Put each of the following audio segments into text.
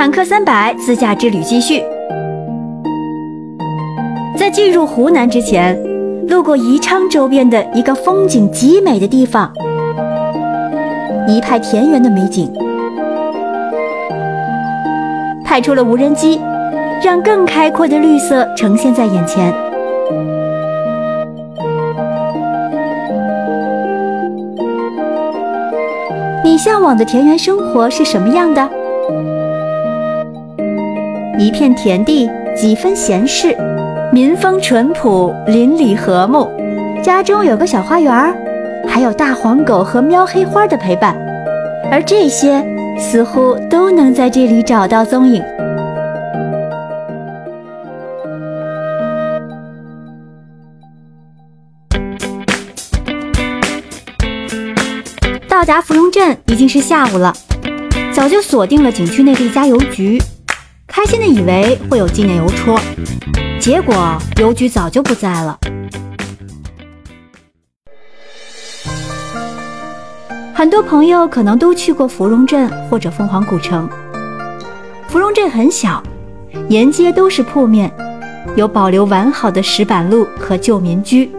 坦克三百自驾之旅继续。在进入湖南之前，路过宜昌周边的一个风景极美的地方，一派田园的美景。派出了无人机，让更开阔的绿色呈现在眼前。你向往的田园生活是什么样的？一片田地，几分闲适，民风淳朴，邻里和睦。家中有个小花园，还有大黄狗和喵黑花的陪伴，而这些似乎都能在这里找到踪影。到达芙蓉镇已经是下午了，早就锁定了景区内的一家邮局，开心的以为会有纪念邮戳，结果邮局早就不在了。很多朋友可能都去过芙蓉镇或者凤凰古城。芙蓉镇很小，沿街都是铺面，有保留完好的石板路和旧民居。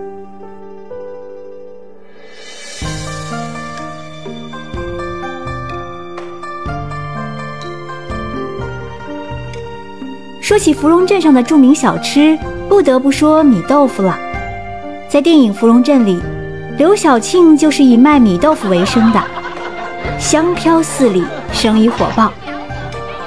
说起芙蓉镇上的著名小吃，不得不说米豆腐了。在电影《芙蓉镇》里，刘晓庆就是以卖米豆腐为生的，香飘四里，生意火爆。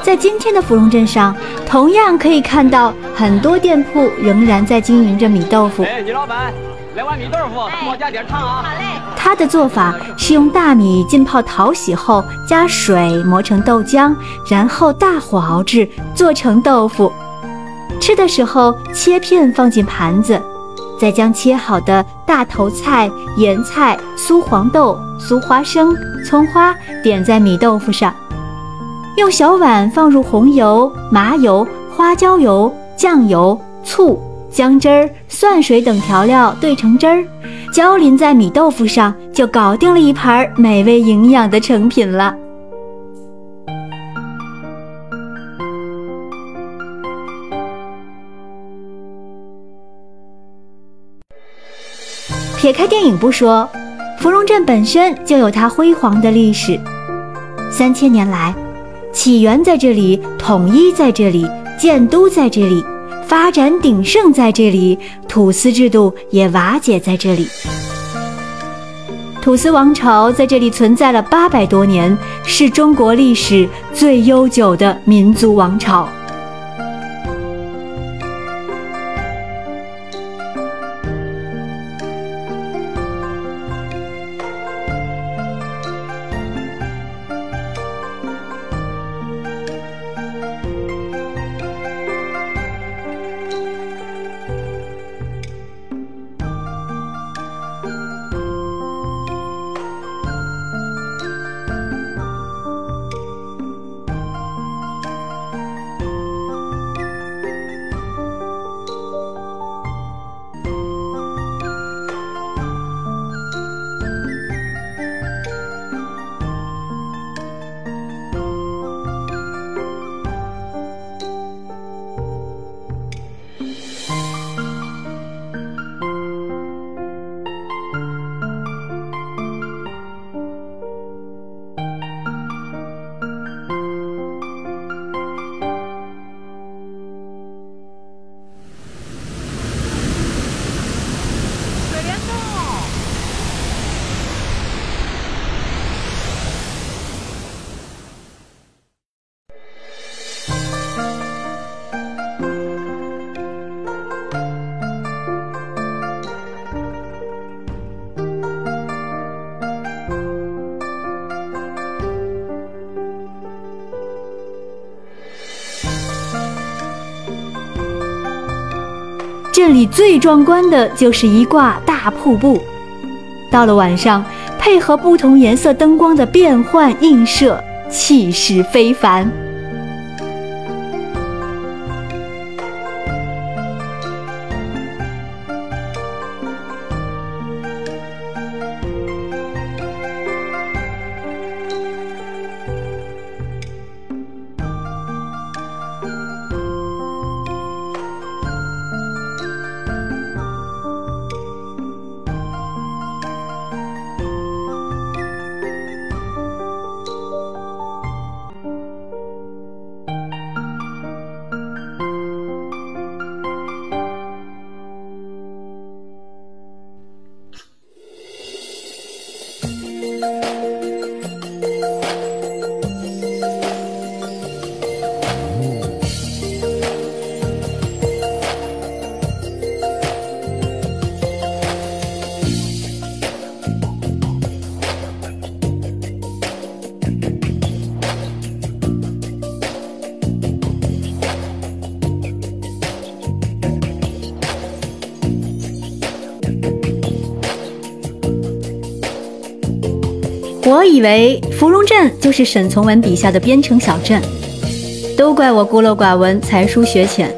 在今天的芙蓉镇上，同样可以看到很多店铺仍然在经营着米豆腐。哎，女老板，来碗米豆腐，多加点汤啊！好嘞。它的做法是用大米浸泡淘洗后，加水磨成豆浆，然后大火熬制，做成豆腐。吃的时候切片放进盘子，再将切好的大头菜、盐菜、酥黄豆、酥花生、葱花点在米豆腐上，用小碗放入红油、麻油、花椒油、酱油、醋、姜汁儿、蒜水等调料兑成汁儿。浇淋在米豆腐上，就搞定了一盘美味营养的成品了。撇开电影不说，芙蓉镇本身就有它辉煌的历史。三千年来，起源在这里，统一在这里，建都在这里。发展鼎盛在这里，土司制度也瓦解在这里。土司王朝在这里存在了八百多年，是中国历史最悠久的民族王朝。这里最壮观的就是一挂大瀑布，到了晚上，配合不同颜色灯光的变幻映射，气势非凡。我以为芙蓉镇就是沈从文笔下的边城小镇，都怪我孤陋寡闻，才疏学浅。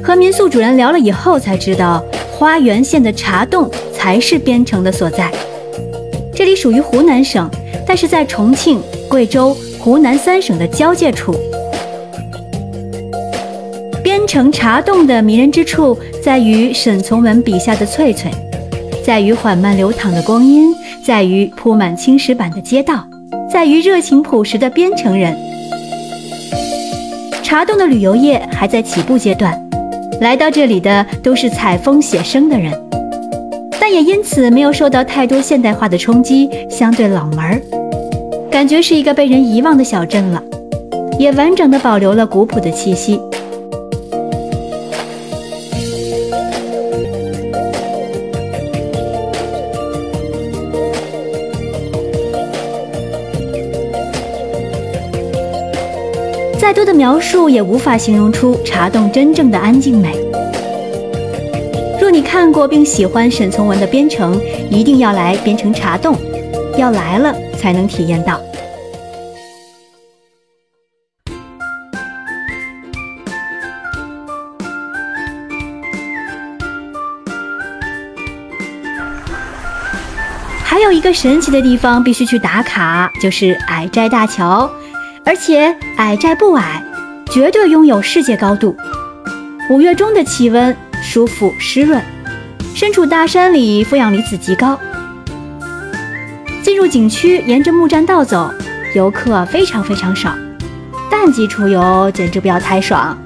和民宿主人聊了以后，才知道花垣县的茶洞才是边城的所在。这里属于湖南省，但是在重庆、贵州、湖南三省的交界处。边城茶洞的迷人之处在于沈从文笔下的翠翠，在于缓慢流淌的光阴，在于铺满青石板的街道，在于热情朴实的边城人。茶洞的旅游业还在起步阶段。来到这里的都是采风写生的人，但也因此没有受到太多现代化的冲击，相对冷门儿，感觉是一个被人遗忘的小镇了，也完整的保留了古朴的气息。多的描述也无法形容出茶洞真正的安静美。若你看过并喜欢沈从文的《边城》，一定要来边城茶洞，要来了才能体验到。还有一个神奇的地方必须去打卡，就是矮寨大桥。而且矮寨不矮，绝对拥有世界高度。五月中的气温舒服湿润，身处大山里，负氧离子极高。进入景区，沿着木栈道走，游客非常非常少，淡季出游简直不要太爽。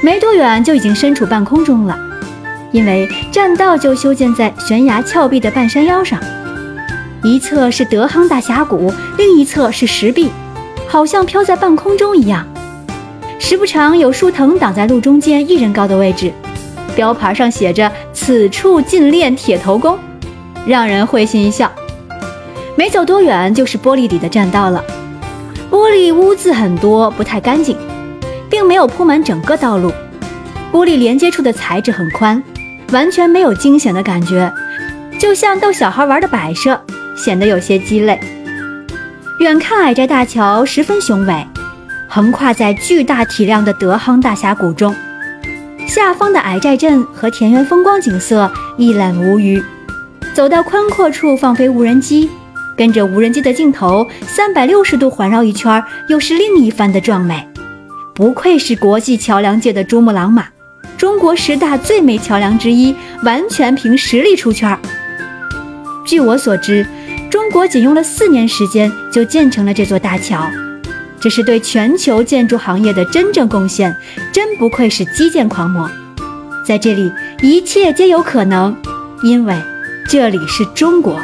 没多远就已经身处半空中了，因为栈道就修建在悬崖峭壁的半山腰上，一侧是德夯大峡谷，另一侧是石壁。好像飘在半空中一样，时不常有树藤挡在路中间一人高的位置，标牌上写着“此处禁练铁头功”，让人会心一笑。没走多远就是玻璃底的栈道了，玻璃污渍很多，不太干净，并没有铺满整个道路。玻璃连接处的材质很宽，完全没有惊险的感觉，就像逗小孩玩的摆设，显得有些鸡肋。远看矮寨大桥十分雄伟，横跨在巨大体量的德夯大峡谷中。下方的矮寨镇和田园风光景色一览无余。走到宽阔处放飞无人机，跟着无人机的镜头三百六十度环绕一圈，又是另一番的壮美。不愧是国际桥梁界的珠穆朗玛，中国十大最美桥梁之一，完全凭实力出圈。据我所知。中国仅用了四年时间就建成了这座大桥，这是对全球建筑行业的真正贡献，真不愧是基建狂魔。在这里，一切皆有可能，因为这里是中国。